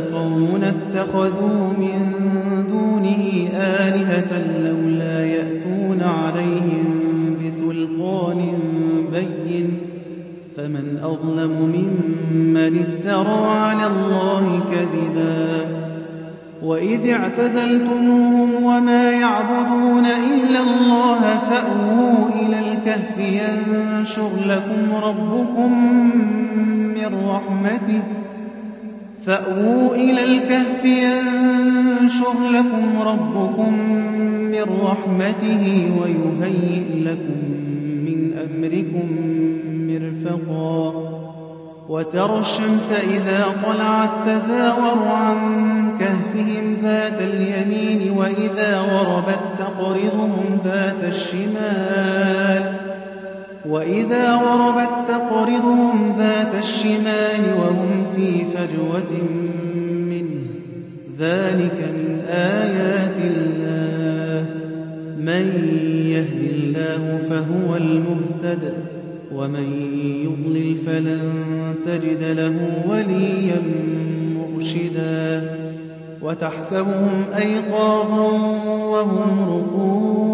قومنا اتخذوا من دونه آلهة لولا يأتون عليهم بسلطان بين. فمن أظلم ممن افترى على الله كذبا. وإذ اعتزلتموهم وما يعبدون إلا الله فأووا إلى الكهف ينشر لكم ربكم من رحمته فأووا إلى الكهف ينشر لكم ربكم من رحمته ويهيئ لكم من أمركم مرفقا وترى الشمس إذا طلعت تزاور عن كهفهم ذات اليمين وإذا غربت تقرضهم ذات الشمال وإذا غربت تقرضهم ذات الشمال وهم في فجوة منه ذلك من آيات الله من يهد الله فهو المهتد ومن يضلل فلن تجد له وليا مرشدا وتحسبهم أيقاظا وهم رقود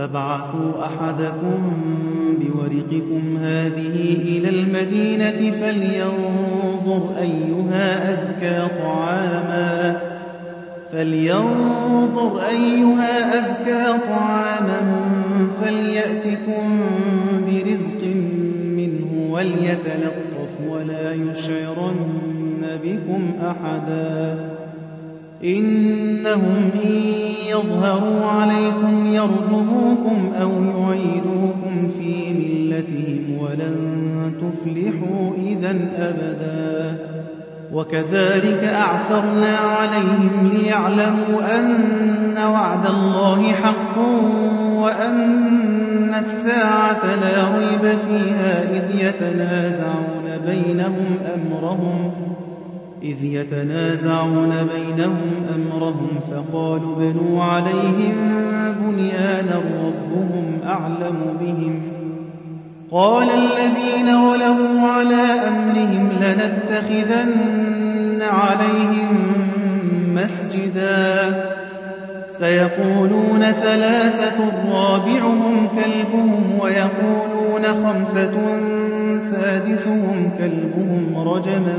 فابعثوا أحدكم بورقكم هذه إلى المدينة فلينظر أيها أزكى طعاما فلينظر أيها أزكى طعاما فليأتكم برزق منه وليتلطف ولا يشعرن بكم أحدا. إنهم إن يظهروا عليكم يرجموكم أو يعيدوكم في ملتهم ولن تفلحوا إذا أبداً. وكذلك أعثرنا عليهم ليعلموا أن وعد الله حق وأن الساعة لا ريب فيها إذ يتنازعون بينهم أمرهم. إذ يتنازعون بينهم أمرهم فقالوا بنوا عليهم بنيانا ربهم أعلم بهم. قال الذين غلبوا على أمرهم لنتخذن عليهم مسجدا. سيقولون ثلاثة رابعهم كلبهم ويقولون خمسة سادسهم كلبهم رجما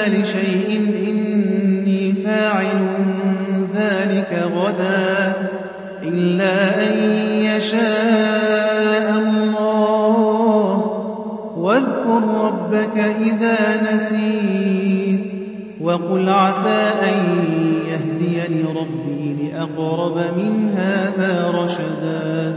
لشيء إني فاعل ذلك غدا إلا أن يشاء الله واذكر ربك إذا نسيت وقل عسى أن يهديني ربي لأقرب من هذا رشدا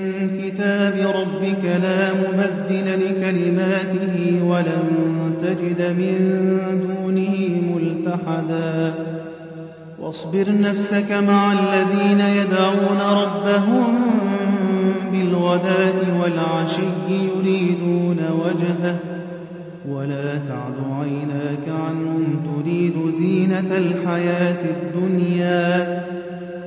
كتاب ربك لا مبدل لكلماته ولن تجد من دونه ملتحدا. واصبر نفسك مع الذين يدعون ربهم بالغداة والعشي يريدون وجهه. ولا تعد عيناك عنهم تريد زينة الحياة الدنيا.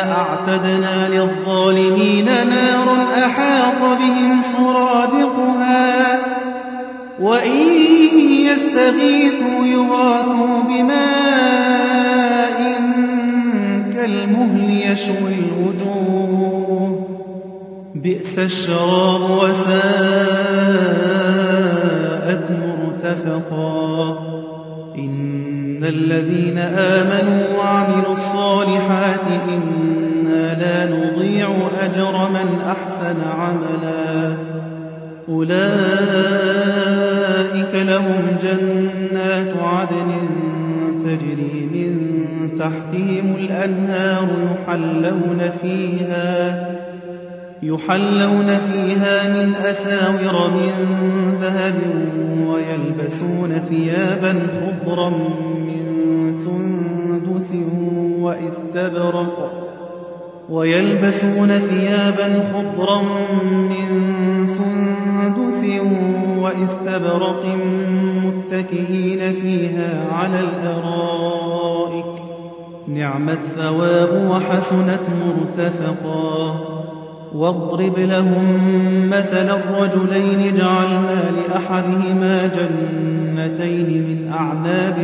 أعتدنا للظالمين نارا أحاط بهم سرادقها وإن يستغيثوا يغاثوا بماء كالمهل يشوي الوجوه بئس الشراب وساءت مرتفقا إن الذين آمنوا وعملوا الصالحات إنا لا نضيع أجر من أحسن عملا. أولئك لهم جنات عدن تجري من تحتهم الأنهار يحلون فيها يحلون فيها من أساور من ذهب ويلبسون ثيابا خضرا من سندس واستبرق. ويلبسون ثيابا خضرا من سندس واستبرق متكئين فيها على الأرائك. نعم الثواب وحسنت مرتفقا. واضرب لهم مثل الرجلين جعلنا لأحدهما جنتين من أعناب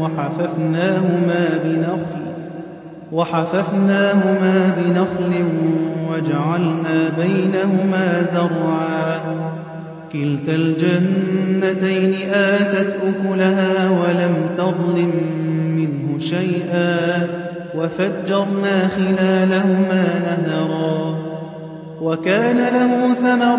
وحففناهما بنخل وحففناهما بنخل وجعلنا بينهما زرعا. كلتا الجنتين آتت أكلها ولم تظلم منه شيئا وفجرنا خلالهما نهرا. وكان له ثمر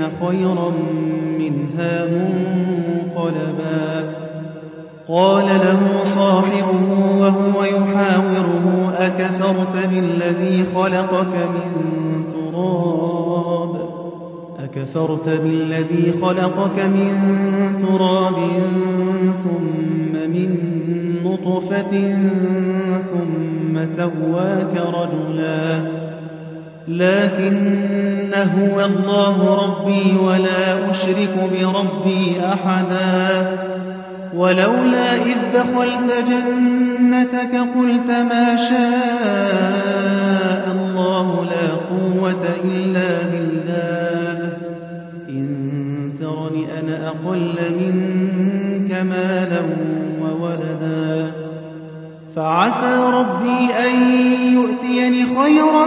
خيرا منها منقلبا. قال له صاحبه وهو يحاوره أكفرت بالذي خلقك من تراب؟ أكفرت بالذي خلقك من تراب ثم من نطفة ثم سواك رجلا. لكن هو الله ربي ولا أشرك بربي أحدا. ولولا إذ دخلت جنتك قلت ما شاء الله لا قوة إلا بالله. إن ترني أنا أقل منك مالا وولدا. فعسى ربي أن يؤتيني خيرا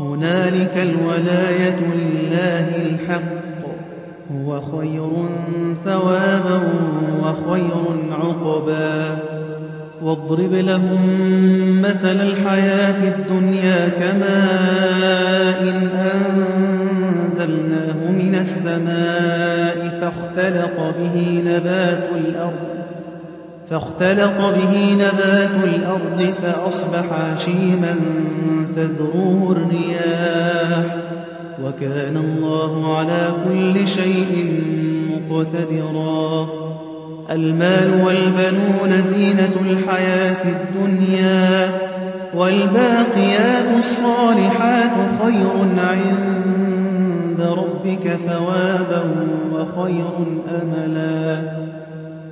هنالك الولاية لله الحق. هو خير ثوابا وخير عقبا. واضرب لهم مثل الحياة الدنيا كماء إن أنزلناه من السماء فاختلط به نبات الأرض. فاختلط به نبات الأرض فأصبح شيما تذروه الرياح. وكان الله على كل شيء مقتدرا. المال والبنون زينة الحياة الدنيا. والباقيات الصالحات خير عند ربك ثوابا وخير أملا.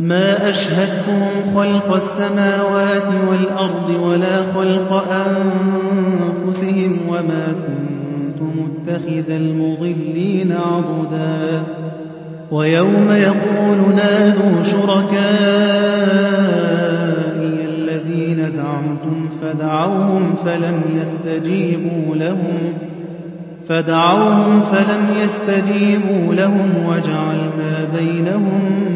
ما أشهدتهم خلق السماوات والأرض ولا خلق أنفسهم وما كنت متخذ المضلين عضدا ويوم يقول نادوا شركائي الذين زعمتم فدعوهم فلم يستجيبوا لهم فدعوهم فلم يستجيبوا لهم وجعلنا بينهم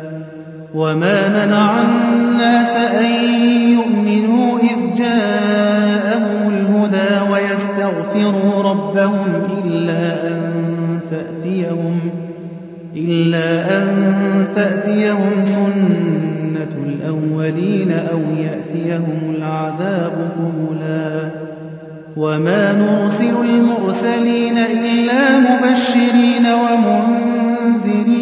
وما منع الناس أن يؤمنوا إذ جاءهم الهدى ويستغفروا ربهم إلا أن تأتيهم إلا أن تأتيهم سنة الأولين أو يأتيهم العذاب قبلا وما نرسل المرسلين إلا مبشرين ومنذرين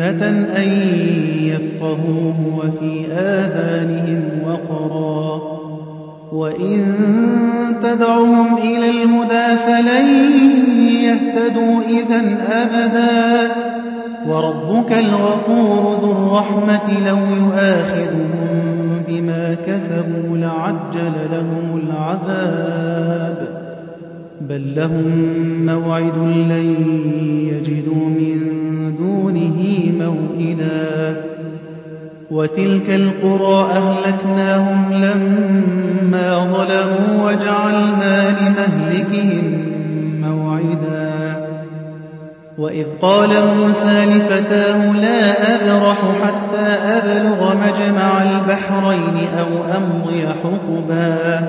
أكنة أن يفقهوه وفي آذانهم وقرا. وإن تدعهم إلى الهدى فلن يهتدوا إذا أبدا. وربك الغفور ذو الرحمة لو يؤاخذهم بما كسبوا لعجل لهم العذاب. بل لهم موعد لن يجدوا من دونه موئدا وتلك القرى أهلكناهم لما ظلموا وجعلنا لمهلكهم موعدا. وإذ قال موسى لفتاه لا أبرح حتى أبلغ مجمع البحرين أو أمضي حقبا.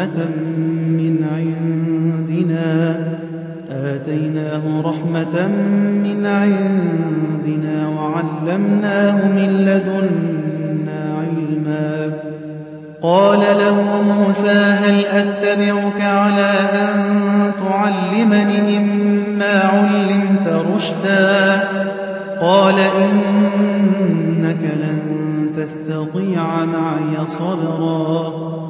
رحمة من عندنا. آتيناه رحمة من عندنا وعلمناه من لدنا علما. قال له موسى هل أتبعك على أن تعلمني مما علمت رشدا؟ قال إنك لن تستطيع معي صبرا.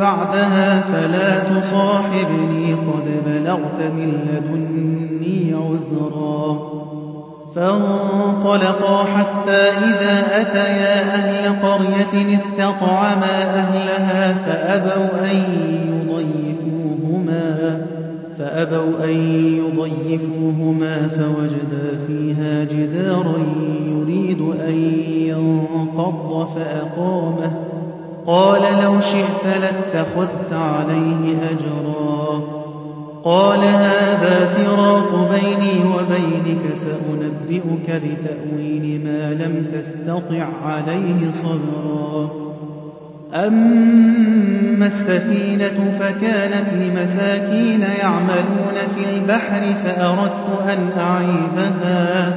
بعدها فلا تصاحبني قد بلغت من لدني عذرا. فانطلقا حتى إذا أتيا أهل قرية استطعما أهلها فأبوا أن يضيفوهما فأبوا أن يضيفوهما فوجدا فيها جدارا يريد أن ينقض فأقامه. قال لو شئت لاتخذت عليه أجرا. قال هذا فراق بيني وبينك سأنبئك بتأويل ما لم تستطع عليه صبرا. أما السفينة فكانت لمساكين يعملون في البحر فأردت أن أعيبها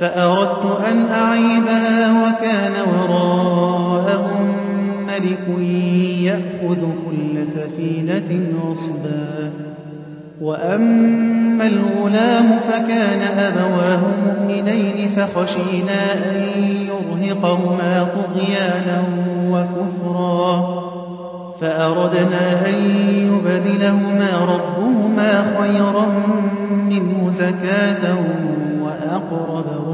فأردت أن أعيبها وكان وراءهم ملك يأخذ كل سفينة غصبا. وأما الغلام فكان أبواه مؤمنين فخشينا أن يرهقهما طغيانا وكفرا. فأردنا أن يبدلهما ربهما خيرا منه زكاة وأقرب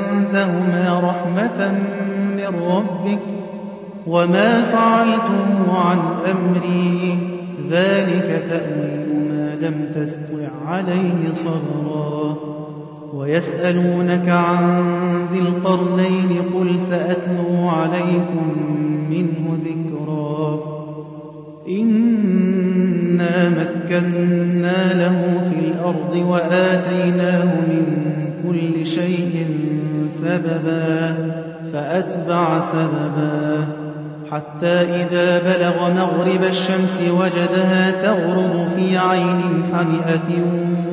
رحمة من ربك وما فعلته عن أمري ذلك تأويل ما لم تستطع عليه صبرا. ويسألونك عن ذي القرنين قل سأتلو عليكم منه ذكرا. إنا مكنا له في الأرض وآتيناه من كل شيء سببا فأتبع سببا حتى إذا بلغ مغرب الشمس وجدها تغرب في عين حمئة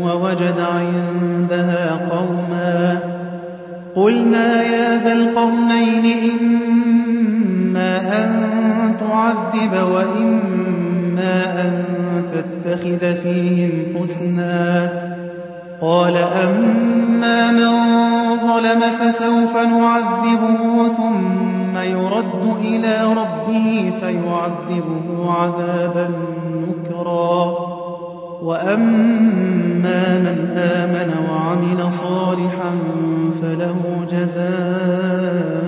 ووجد عندها قوما قلنا يا ذا القرنين إما أن تعذب وإما أن تتخذ فيهم حسنا. قال أما من ظلم فسوف نعذبه ثم يرد إلى ربه فيعذبه عذابا نكرا. وأما من آمن وعمل صالحا فله جزاء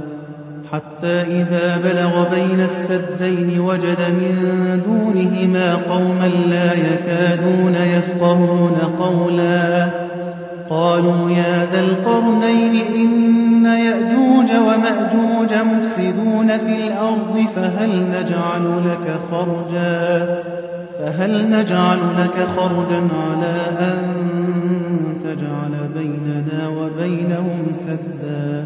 حتى إذا بلغ بين السدين وجد من دونهما قوما لا يكادون يفقهون قولا. قالوا يا ذا القرنين إن يأجوج ومأجوج مفسدون في الأرض فهل نجعل لك خرجا؟ فهل نجعل لك خرجا على أن تجعل بيننا وبينهم سدا؟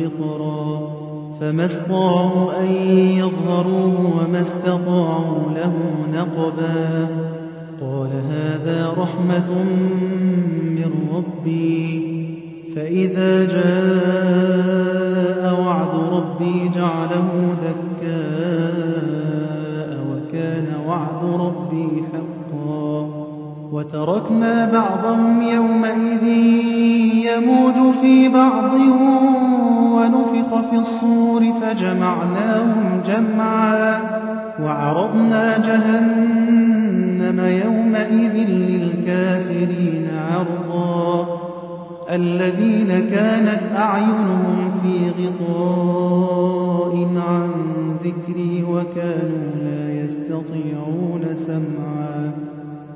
قطرا فما استطاعوا أن يظهروه وما استطاعوا له نقبا. قال هذا رحمة من ربي. فإذا جاء وعد ربي جعله دكاء وكان وعد ربي حقا. وتركنا بعضهم يومئذ يموج في بعض ونفخ في الصور فجمعناهم جمعا وعرضنا جهنم يومئذ للكافرين عرضا الذين كانت أعينهم في غطاء عن ذكري وكانوا لا يستطيعون سمعا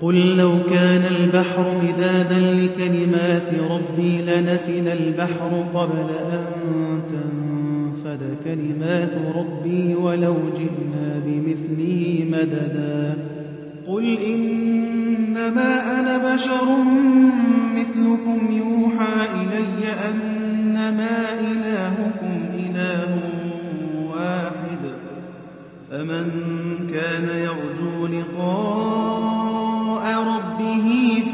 قل لو كان البحر مدادا لكلمات ربي لنفد البحر قبل أن تنفد كلمات ربي ولو جئنا بمثله مددا. قل إنما أنا بشر مثلكم يوحى إلي أنما إلهكم إله واحد. فمن كان يرجو لقاء